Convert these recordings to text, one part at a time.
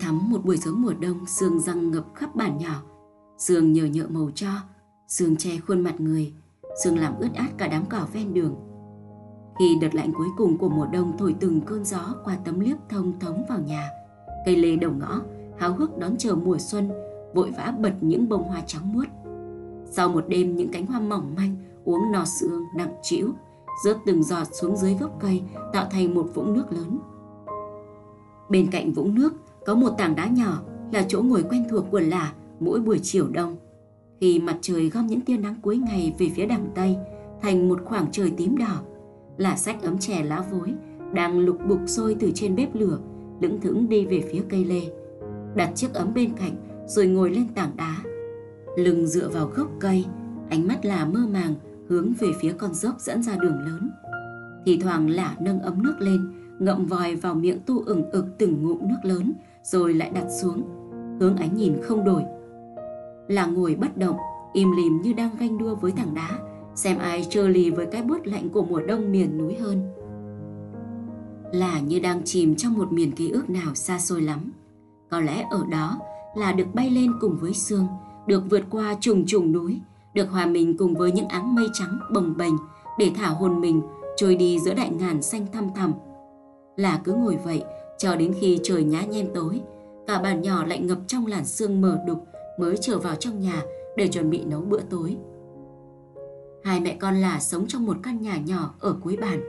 Thắm một buổi sớm mùa đông, sương răng ngập khắp bản nhỏ. Sương nhờ nhợ màu cho, sương che khuôn mặt người, sương làm ướt át cả đám cỏ ven đường. Khi đợt lạnh cuối cùng của mùa đông thổi từng cơn gió qua tấm liếp thông thống vào nhà, cây lê đầu ngõ háo hức đón chờ mùa xuân, vội vã bật những bông hoa trắng muốt. Sau một đêm những cánh hoa mỏng manh uống nò sương nặng trĩu, rớt từng giọt xuống dưới gốc cây tạo thành một vũng nước lớn. Bên cạnh vũng nước có một tảng đá nhỏ là chỗ ngồi quen thuộc của lả mỗi buổi chiều đông. Khi mặt trời gom những tia nắng cuối ngày về phía đằng Tây thành một khoảng trời tím đỏ, là sách ấm chè lá vối đang lục bục sôi từ trên bếp lửa lững thững đi về phía cây lê đặt chiếc ấm bên cạnh rồi ngồi lên tảng đá lưng dựa vào gốc cây ánh mắt là mơ màng hướng về phía con dốc dẫn ra đường lớn thì thoảng lả nâng ấm nước lên ngậm vòi vào miệng tu ửng ực từng ngụm nước lớn rồi lại đặt xuống. Hướng ánh nhìn không đổi. Là ngồi bất động, im lìm như đang ganh đua với tảng đá, xem ai trơ lì với cái bút lạnh của mùa đông miền núi hơn. Là như đang chìm trong một miền ký ức nào xa xôi lắm. Có lẽ ở đó là được bay lên cùng với sương, được vượt qua trùng trùng núi, được hòa mình cùng với những áng mây trắng bồng bềnh để thả hồn mình trôi đi giữa đại ngàn xanh thăm thẳm. Là cứ ngồi vậy cho đến khi trời nhá nhem tối, cả bàn nhỏ lại ngập trong làn sương mờ đục mới trở vào trong nhà để chuẩn bị nấu bữa tối. Hai mẹ con là sống trong một căn nhà nhỏ ở cuối bản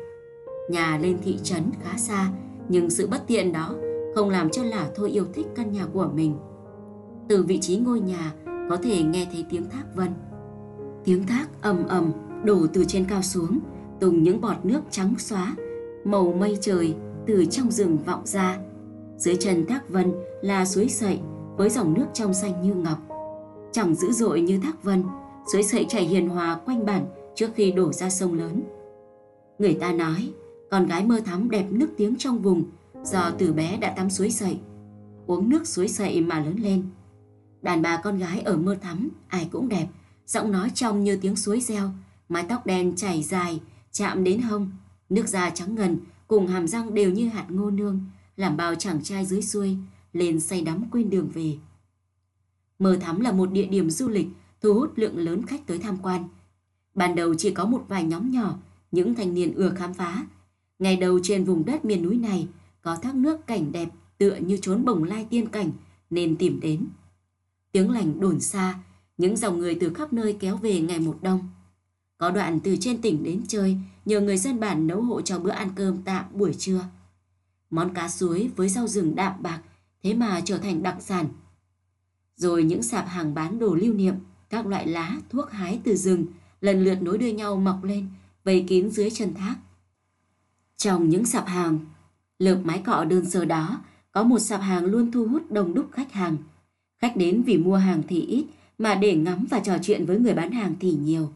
nhà lên thị trấn khá xa, nhưng sự bất tiện đó không làm cho là thôi yêu thích căn nhà của mình. Từ vị trí ngôi nhà, có thể nghe thấy tiếng thác vân. Tiếng thác ầm ầm đổ từ trên cao xuống tùng những bọt nước trắng xóa, màu mây trời từ trong rừng vọng ra. Dưới chân thác vân là suối sậy với dòng nước trong xanh như ngọc. Chẳng dữ dội như thác vân, suối sậy chảy hiền hòa quanh bản trước khi đổ ra sông lớn. Người ta nói, con gái mơ thắm đẹp nước tiếng trong vùng do từ bé đã tắm suối sậy, uống nước suối sậy mà lớn lên. Đàn bà con gái ở mơ thắm, ai cũng đẹp, giọng nói trong như tiếng suối reo, mái tóc đen chảy dài, chạm đến hông, nước da trắng ngần cùng hàm răng đều như hạt ngô nương làm bao chàng trai dưới xuôi lên say đắm quên đường về mờ thắm là một địa điểm du lịch thu hút lượng lớn khách tới tham quan ban đầu chỉ có một vài nhóm nhỏ những thanh niên ưa khám phá Ngày đầu trên vùng đất miền núi này có thác nước cảnh đẹp tựa như trốn bồng lai tiên cảnh nên tìm đến. Tiếng lành đồn xa, những dòng người từ khắp nơi kéo về ngày một đông. Có đoạn từ trên tỉnh đến chơi nhờ người dân bản nấu hộ cho bữa ăn cơm tạm buổi trưa. Món cá suối với rau rừng đạm bạc thế mà trở thành đặc sản. Rồi những sạp hàng bán đồ lưu niệm, các loại lá, thuốc hái từ rừng lần lượt nối đuôi nhau mọc lên, vây kín dưới chân thác. Trong những sạp hàng, lợp mái cọ đơn sơ đó, có một sạp hàng luôn thu hút đông đúc khách hàng. Khách đến vì mua hàng thì ít, mà để ngắm và trò chuyện với người bán hàng thì nhiều.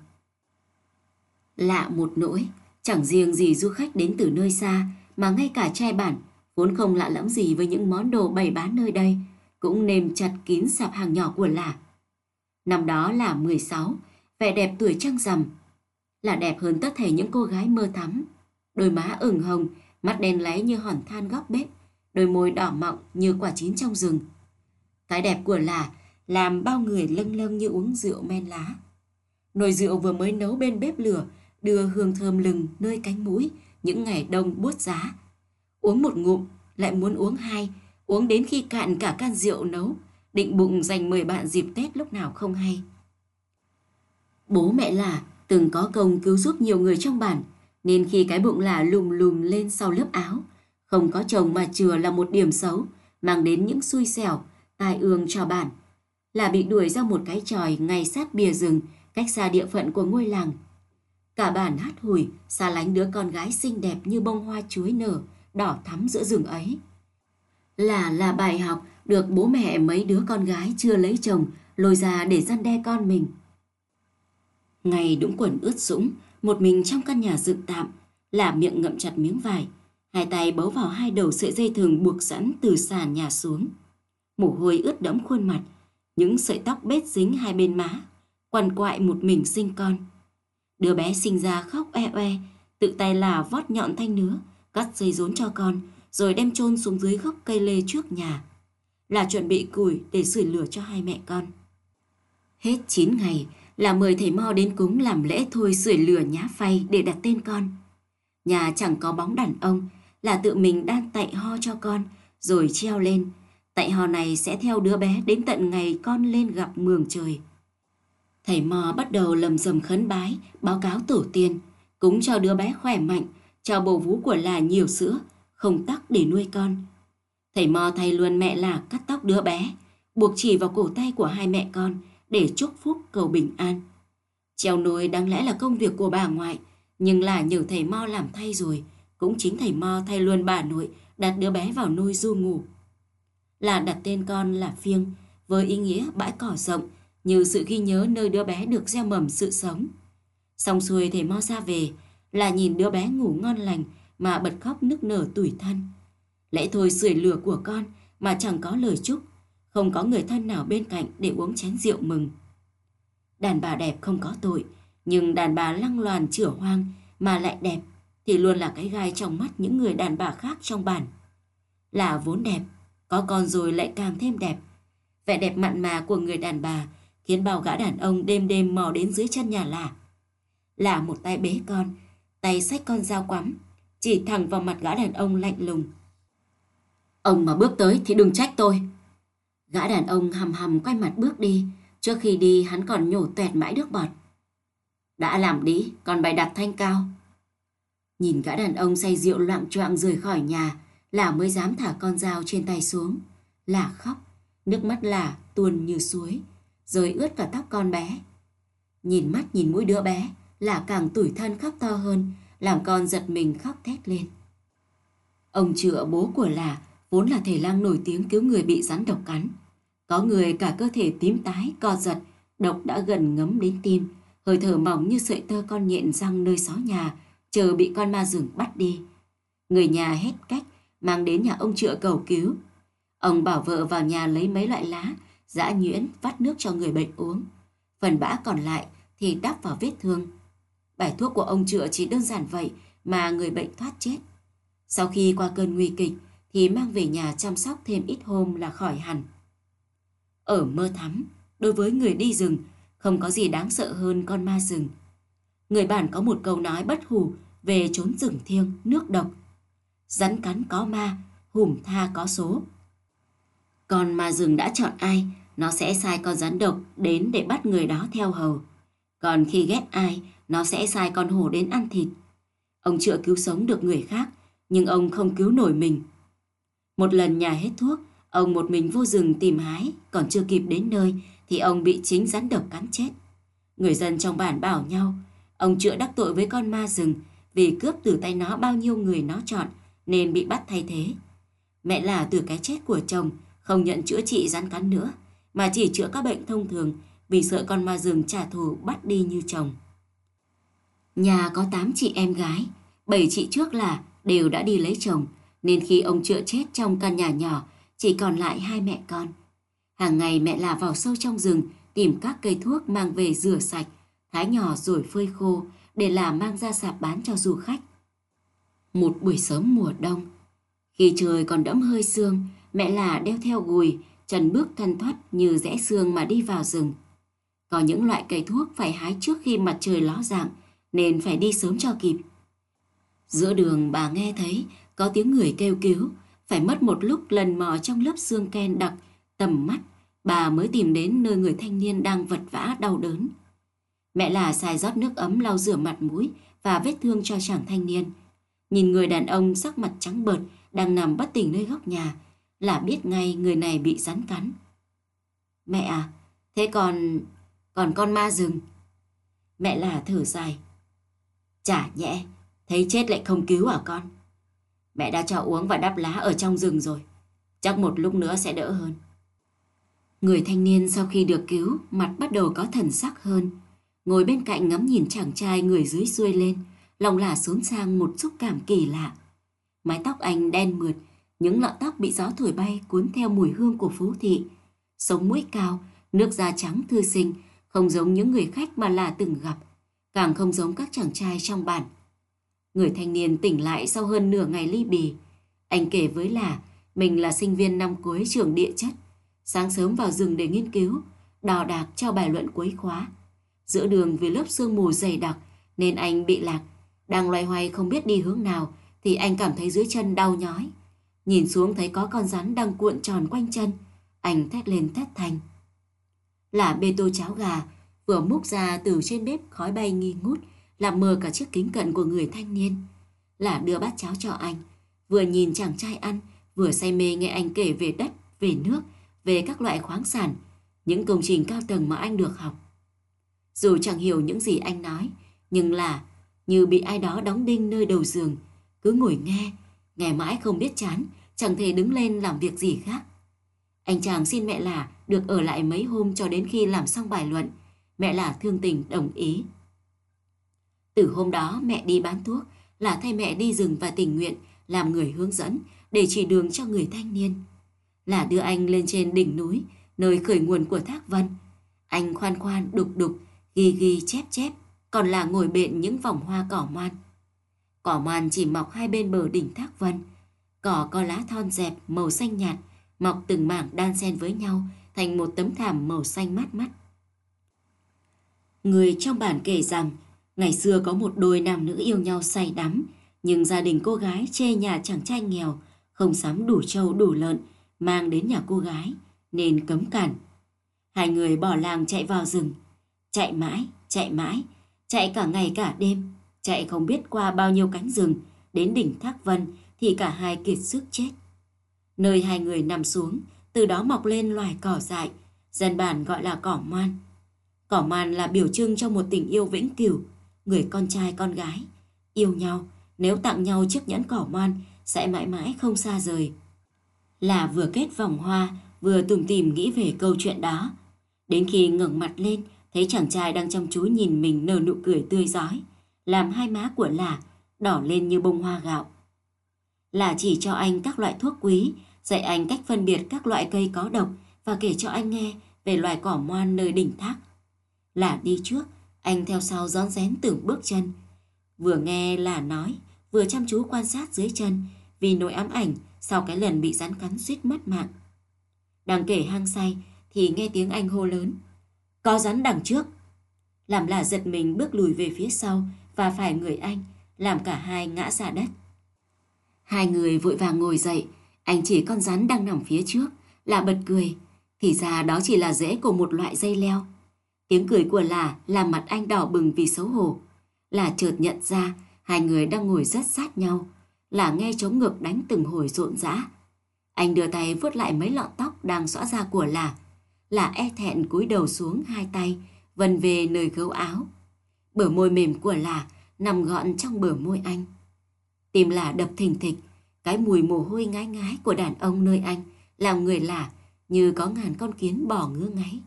Lạ một nỗi, chẳng riêng gì du khách đến từ nơi xa, mà ngay cả trai bản, vốn không lạ lẫm gì với những món đồ bày bán nơi đây, cũng nêm chặt kín sạp hàng nhỏ của lạ. Năm đó là 16, vẻ đẹp tuổi trăng rằm, là đẹp hơn tất thể những cô gái mơ thắm đôi má ửng hồng, mắt đen láy như hòn than góc bếp, đôi môi đỏ mọng như quả chín trong rừng. Cái đẹp của là làm bao người lâng lâng như uống rượu men lá. Nồi rượu vừa mới nấu bên bếp lửa đưa hương thơm lừng nơi cánh mũi những ngày đông buốt giá. Uống một ngụm lại muốn uống hai, uống đến khi cạn cả can rượu nấu, định bụng dành mời bạn dịp Tết lúc nào không hay. Bố mẹ là từng có công cứu giúp nhiều người trong bản, nên khi cái bụng là lùm lùm lên sau lớp áo, không có chồng mà chừa là một điểm xấu, mang đến những xui xẻo, tai ương cho bản. Là bị đuổi ra một cái tròi ngay sát bìa rừng, cách xa địa phận của ngôi làng. Cả bản hát hủi, xa lánh đứa con gái xinh đẹp như bông hoa chuối nở, đỏ thắm giữa rừng ấy. Là là bài học được bố mẹ mấy đứa con gái chưa lấy chồng lôi ra để gian đe con mình. Ngày đũng quần ướt sũng, một mình trong căn nhà dựng tạm, là miệng ngậm chặt miếng vải, hai tay bấu vào hai đầu sợi dây thừng buộc sẵn từ sàn nhà xuống. Mồ hôi ướt đẫm khuôn mặt, những sợi tóc bết dính hai bên má, quằn quại một mình sinh con. Đứa bé sinh ra khóc e oe, tự tay là vót nhọn thanh nứa, cắt dây rốn cho con, rồi đem chôn xuống dưới gốc cây lê trước nhà. là chuẩn bị củi để sưởi lửa cho hai mẹ con. Hết 9 ngày là mời thầy Mo đến cúng làm lễ thôi sưởi lửa nhá phay để đặt tên con. Nhà chẳng có bóng đàn ông là tự mình đan tạy ho cho con rồi treo lên. Tạy ho này sẽ theo đứa bé đến tận ngày con lên gặp mường trời. Thầy mò bắt đầu lầm rầm khấn bái, báo cáo tổ tiên, cúng cho đứa bé khỏe mạnh, cho bầu vú của là nhiều sữa, không tắc để nuôi con. Thầy mò thay luôn mẹ là cắt tóc đứa bé, buộc chỉ vào cổ tay của hai mẹ con để chúc phúc cầu bình an. Treo nôi đáng lẽ là công việc của bà ngoại, nhưng là nhờ thầy Mo làm thay rồi, cũng chính thầy Mo thay luôn bà nội đặt đứa bé vào nôi du ngủ. Là đặt tên con là Phiêng, với ý nghĩa bãi cỏ rộng, như sự ghi nhớ nơi đứa bé được gieo mầm sự sống. Xong xuôi thầy Mo ra về, là nhìn đứa bé ngủ ngon lành mà bật khóc nức nở tủi thân. Lẽ thôi sưởi lửa của con mà chẳng có lời chúc, không có người thân nào bên cạnh để uống chén rượu mừng. Đàn bà đẹp không có tội, nhưng đàn bà lăng loàn chửa hoang mà lại đẹp thì luôn là cái gai trong mắt những người đàn bà khác trong bản. Là vốn đẹp, có con rồi lại càng thêm đẹp. Vẻ đẹp mặn mà của người đàn bà khiến bao gã đàn ông đêm đêm mò đến dưới chân nhà là. Là một tay bế con, tay xách con dao quắm, chỉ thẳng vào mặt gã đàn ông lạnh lùng. Ông mà bước tới thì đừng trách tôi. Gã đàn ông hầm hầm quay mặt bước đi, trước khi đi hắn còn nhổ tuẹt mãi nước bọt. Đã làm đi, còn bày đặt thanh cao. Nhìn gã đàn ông say rượu loạn choạng rời khỏi nhà, là mới dám thả con dao trên tay xuống. Là khóc, nước mắt là tuôn như suối, rồi ướt cả tóc con bé. Nhìn mắt nhìn mũi đứa bé, là càng tủi thân khóc to hơn, làm con giật mình khóc thét lên. Ông chữa bố của là vốn là thể lang nổi tiếng cứu người bị rắn độc cắn. Có người cả cơ thể tím tái, co giật, độc đã gần ngấm đến tim, hơi thở mỏng như sợi tơ con nhện răng nơi xó nhà, chờ bị con ma rừng bắt đi. Người nhà hết cách, mang đến nhà ông chữa cầu cứu. Ông bảo vợ vào nhà lấy mấy loại lá, dã nhuyễn, vắt nước cho người bệnh uống. Phần bã còn lại thì đắp vào vết thương. Bài thuốc của ông chữa chỉ đơn giản vậy mà người bệnh thoát chết. Sau khi qua cơn nguy kịch thì mang về nhà chăm sóc thêm ít hôm là khỏi hẳn. Ở mơ thắm, đối với người đi rừng, không có gì đáng sợ hơn con ma rừng. Người bản có một câu nói bất hủ về trốn rừng thiêng, nước độc. Rắn cắn có ma, hùm tha có số. Còn ma rừng đã chọn ai, nó sẽ sai con rắn độc đến để bắt người đó theo hầu. Còn khi ghét ai, nó sẽ sai con hổ đến ăn thịt. Ông chữa cứu sống được người khác, nhưng ông không cứu nổi mình. Một lần nhà hết thuốc, ông một mình vô rừng tìm hái, còn chưa kịp đến nơi thì ông bị chính rắn độc cắn chết. Người dân trong bản bảo nhau, ông chữa đắc tội với con ma rừng vì cướp từ tay nó bao nhiêu người nó chọn nên bị bắt thay thế. Mẹ là từ cái chết của chồng không nhận chữa trị rắn cắn nữa mà chỉ chữa các bệnh thông thường vì sợ con ma rừng trả thù bắt đi như chồng. Nhà có 8 chị em gái, 7 chị trước là đều đã đi lấy chồng, nên khi ông chữa chết trong căn nhà nhỏ, chỉ còn lại hai mẹ con. Hàng ngày mẹ là vào sâu trong rừng tìm các cây thuốc mang về rửa sạch, thái nhỏ rồi phơi khô để làm mang ra sạp bán cho du khách. Một buổi sớm mùa đông, khi trời còn đẫm hơi sương, mẹ là đeo theo gùi, trần bước thân thoát như rẽ xương mà đi vào rừng. Có những loại cây thuốc phải hái trước khi mặt trời ló dạng, nên phải đi sớm cho kịp. Giữa đường bà nghe thấy có tiếng người kêu cứu, phải mất một lúc lần mò trong lớp xương ken đặc, tầm mắt, bà mới tìm đến nơi người thanh niên đang vật vã đau đớn. Mẹ là xài rót nước ấm lau rửa mặt mũi và vết thương cho chàng thanh niên. Nhìn người đàn ông sắc mặt trắng bợt đang nằm bất tỉnh nơi góc nhà là biết ngay người này bị rắn cắn. Mẹ à, thế còn... còn con ma rừng? Mẹ là thở dài. Chả nhẹ, thấy chết lại không cứu à con? Mẹ đã cho uống và đắp lá ở trong rừng rồi. Chắc một lúc nữa sẽ đỡ hơn. Người thanh niên sau khi được cứu, mặt bắt đầu có thần sắc hơn. Ngồi bên cạnh ngắm nhìn chàng trai người dưới xuôi lên, lòng là xuống sang một xúc cảm kỳ lạ. Mái tóc anh đen mượt, những lọn tóc bị gió thổi bay cuốn theo mùi hương của phố thị. Sống mũi cao, nước da trắng thư sinh, không giống những người khách mà là từng gặp, càng không giống các chàng trai trong bản. Người thanh niên tỉnh lại sau hơn nửa ngày ly bì. Anh kể với là Mình là sinh viên năm cuối trường địa chất. Sáng sớm vào rừng để nghiên cứu, đò đạc cho bài luận cuối khóa. Giữa đường vì lớp sương mù dày đặc nên anh bị lạc. Đang loay hoay không biết đi hướng nào thì anh cảm thấy dưới chân đau nhói. Nhìn xuống thấy có con rắn đang cuộn tròn quanh chân. Anh thét lên thét thành. Là bê tô cháo gà vừa múc ra từ trên bếp khói bay nghi ngút làm mờ cả chiếc kính cận của người thanh niên. Là đưa bát cháo cho anh, vừa nhìn chàng trai ăn, vừa say mê nghe anh kể về đất, về nước, về các loại khoáng sản, những công trình cao tầng mà anh được học. Dù chẳng hiểu những gì anh nói, nhưng là như bị ai đó đóng đinh nơi đầu giường, cứ ngồi nghe, nghe mãi không biết chán, chẳng thể đứng lên làm việc gì khác. Anh chàng xin mẹ là được ở lại mấy hôm cho đến khi làm xong bài luận. Mẹ là thương tình đồng ý. Từ hôm đó mẹ đi bán thuốc là thay mẹ đi rừng và tình nguyện làm người hướng dẫn để chỉ đường cho người thanh niên. Là đưa anh lên trên đỉnh núi, nơi khởi nguồn của thác Vân. Anh khoan khoan đục đục, ghi ghi chép chép, còn là ngồi bện những vòng hoa cỏ man. Cỏ màn chỉ mọc hai bên bờ đỉnh thác Vân. Cỏ có lá thon dẹp màu xanh nhạt, mọc từng mảng đan xen với nhau thành một tấm thảm màu xanh mát mắt. Người trong bản kể rằng Ngày xưa có một đôi nam nữ yêu nhau say đắm, nhưng gia đình cô gái chê nhà chàng trai nghèo, không sắm đủ trâu đủ lợn, mang đến nhà cô gái, nên cấm cản. Hai người bỏ làng chạy vào rừng, chạy mãi, chạy mãi, chạy cả ngày cả đêm, chạy không biết qua bao nhiêu cánh rừng, đến đỉnh Thác Vân thì cả hai kiệt sức chết. Nơi hai người nằm xuống, từ đó mọc lên loài cỏ dại, dân bản gọi là cỏ man. Cỏ man là biểu trưng cho một tình yêu vĩnh cửu, người con trai con gái. Yêu nhau, nếu tặng nhau chiếc nhẫn cỏ man sẽ mãi mãi không xa rời. Là vừa kết vòng hoa, vừa tủm tìm nghĩ về câu chuyện đó. Đến khi ngẩng mặt lên, thấy chàng trai đang chăm chú nhìn mình nở nụ cười tươi giói, làm hai má của là đỏ lên như bông hoa gạo. Là chỉ cho anh các loại thuốc quý, dạy anh cách phân biệt các loại cây có độc và kể cho anh nghe về loài cỏ moan nơi đỉnh thác. Là đi trước, anh theo sau rón rén từng bước chân. Vừa nghe là nói, vừa chăm chú quan sát dưới chân vì nỗi ám ảnh sau cái lần bị rắn cắn suýt mất mạng. Đang kể hang say thì nghe tiếng anh hô lớn. Có rắn đằng trước. Làm là giật mình bước lùi về phía sau và phải người anh, làm cả hai ngã ra đất. Hai người vội vàng ngồi dậy, anh chỉ con rắn đang nằm phía trước, là bật cười. Thì ra đó chỉ là rễ của một loại dây leo. Tiếng cười của là làm mặt anh đỏ bừng vì xấu hổ. Là chợt nhận ra hai người đang ngồi rất sát nhau. Là nghe chống ngực đánh từng hồi rộn rã. Anh đưa tay vuốt lại mấy lọn tóc đang xõa ra của là. Là e thẹn cúi đầu xuống hai tay, vần về nơi gấu áo. Bờ môi mềm của là nằm gọn trong bờ môi anh. Tim là đập thình thịch, cái mùi mồ hôi ngái ngái của đàn ông nơi anh làm người lạ như có ngàn con kiến bò ngứa ngáy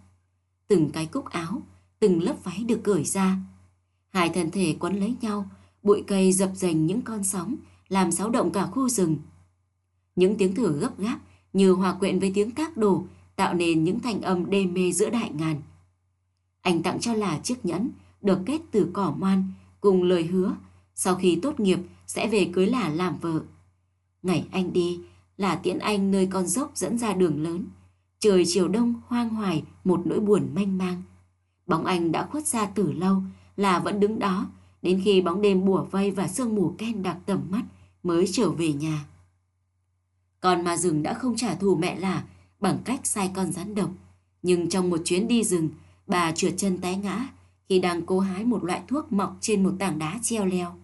từng cái cúc áo, từng lớp váy được cởi ra. Hai thân thể quấn lấy nhau, bụi cây dập dềnh những con sóng, làm xáo động cả khu rừng. Những tiếng thở gấp gáp như hòa quyện với tiếng các đồ tạo nên những thanh âm đê mê giữa đại ngàn. Anh tặng cho là chiếc nhẫn, được kết từ cỏ man, cùng lời hứa, sau khi tốt nghiệp sẽ về cưới là làm vợ. Ngày anh đi, là tiễn anh nơi con dốc dẫn ra đường lớn. Trời chiều đông hoang hoài một nỗi buồn manh mang. Bóng anh đã khuất ra từ lâu là vẫn đứng đó đến khi bóng đêm bùa vây và sương mù ken đặc tầm mắt mới trở về nhà. còn mà rừng đã không trả thù mẹ là bằng cách sai con rắn độc. Nhưng trong một chuyến đi rừng, bà trượt chân té ngã khi đang cố hái một loại thuốc mọc trên một tảng đá treo leo.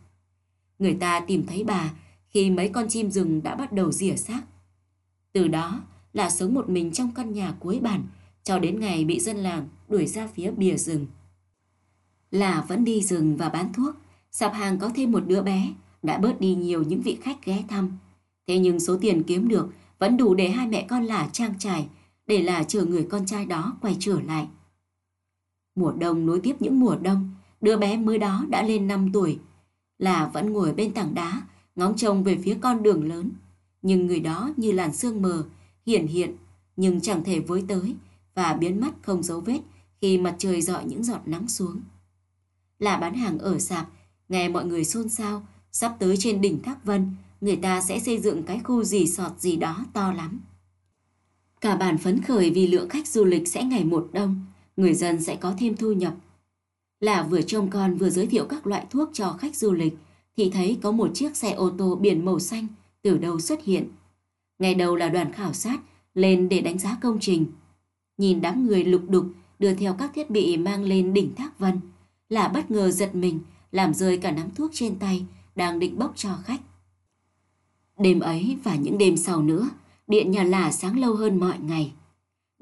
Người ta tìm thấy bà khi mấy con chim rừng đã bắt đầu rỉa xác. Từ đó, là sống một mình trong căn nhà cuối bản cho đến ngày bị dân làng đuổi ra phía bìa rừng. Là vẫn đi rừng và bán thuốc, sạp hàng có thêm một đứa bé, đã bớt đi nhiều những vị khách ghé thăm. Thế nhưng số tiền kiếm được vẫn đủ để hai mẹ con là trang trải, để là chờ người con trai đó quay trở lại. Mùa đông nối tiếp những mùa đông, đứa bé mới đó đã lên 5 tuổi. Là vẫn ngồi bên tảng đá, ngóng trông về phía con đường lớn. Nhưng người đó như làn sương mờ, hiển hiện nhưng chẳng thể với tới và biến mất không dấu vết khi mặt trời dọi những giọt nắng xuống. Là bán hàng ở sạp, nghe mọi người xôn xao, sắp tới trên đỉnh Thác Vân, người ta sẽ xây dựng cái khu gì sọt gì đó to lắm. Cả bản phấn khởi vì lượng khách du lịch sẽ ngày một đông, người dân sẽ có thêm thu nhập. Là vừa trông con vừa giới thiệu các loại thuốc cho khách du lịch, thì thấy có một chiếc xe ô tô biển màu xanh từ đâu xuất hiện. Ngày đầu là đoàn khảo sát lên để đánh giá công trình. Nhìn đám người lục đục đưa theo các thiết bị mang lên đỉnh Thác Vân, là bất ngờ giật mình làm rơi cả nắm thuốc trên tay đang định bốc cho khách. Đêm ấy và những đêm sau nữa, điện nhà là sáng lâu hơn mọi ngày.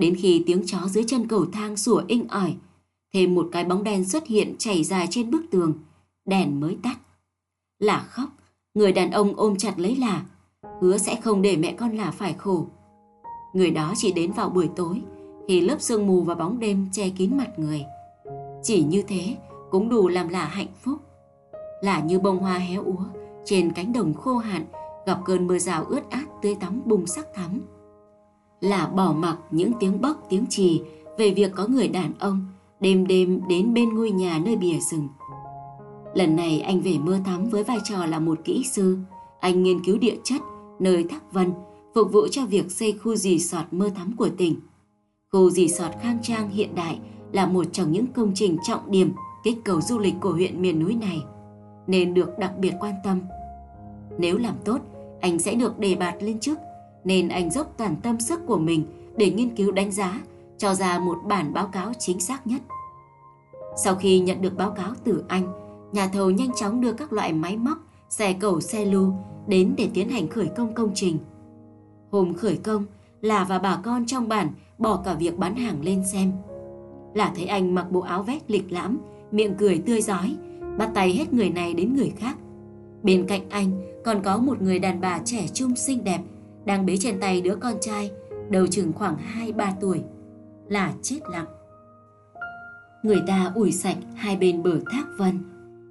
Đến khi tiếng chó dưới chân cầu thang sủa inh ỏi, thêm một cái bóng đen xuất hiện chảy dài trên bức tường, đèn mới tắt. Lạ khóc, người đàn ông ôm chặt lấy là, hứa sẽ không để mẹ con là phải khổ. Người đó chỉ đến vào buổi tối, khi lớp sương mù và bóng đêm che kín mặt người. Chỉ như thế cũng đủ làm là hạnh phúc. Là như bông hoa héo úa trên cánh đồng khô hạn gặp cơn mưa rào ướt át tươi tắm bùng sắc thắm. Là bỏ mặc những tiếng bóc tiếng trì về việc có người đàn ông đêm đêm đến bên ngôi nhà nơi bìa rừng. Lần này anh về mưa thắm với vai trò là một kỹ sư, anh nghiên cứu địa chất nơi Thác Vân, phục vụ cho việc xây khu dì sọt mơ thắm của tỉnh. Khu dì sọt khang trang hiện đại là một trong những công trình trọng điểm kích cầu du lịch của huyện miền núi này, nên được đặc biệt quan tâm. Nếu làm tốt, anh sẽ được đề bạt lên chức, nên anh dốc toàn tâm sức của mình để nghiên cứu đánh giá, cho ra một bản báo cáo chính xác nhất. Sau khi nhận được báo cáo từ anh, nhà thầu nhanh chóng đưa các loại máy móc, xe cầu xe lưu đến để tiến hành khởi công công trình. Hôm khởi công, là và bà con trong bản bỏ cả việc bán hàng lên xem. Là thấy anh mặc bộ áo vest lịch lãm, miệng cười tươi giói, bắt tay hết người này đến người khác. Bên cạnh anh còn có một người đàn bà trẻ trung xinh đẹp đang bế trên tay đứa con trai đầu chừng khoảng 2-3 tuổi. Là chết lặng. Người ta ủi sạch hai bên bờ thác vân.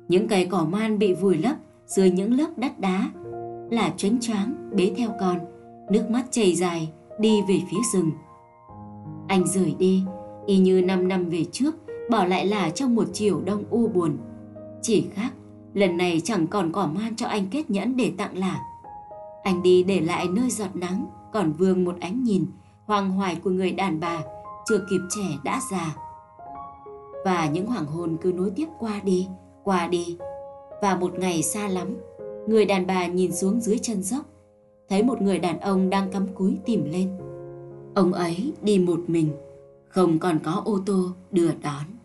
Những cây cỏ man bị vùi lấp dưới những lớp đất đá. Là choáng choáng bế theo con, nước mắt chảy dài đi về phía rừng. Anh rời đi, y như 5 năm về trước, bỏ lại là trong một chiều đông u buồn. Chỉ khác, lần này chẳng còn cỏ man cho anh kết nhẫn để tặng là. Anh đi để lại nơi giọt nắng, còn vương một ánh nhìn, hoàng hoài của người đàn bà, chưa kịp trẻ đã già. Và những hoàng hôn cứ nối tiếp qua đi, qua đi. Và một ngày xa lắm, người đàn bà nhìn xuống dưới chân dốc, thấy một người đàn ông đang cắm cúi tìm lên. Ông ấy đi một mình, không còn có ô tô đưa đón.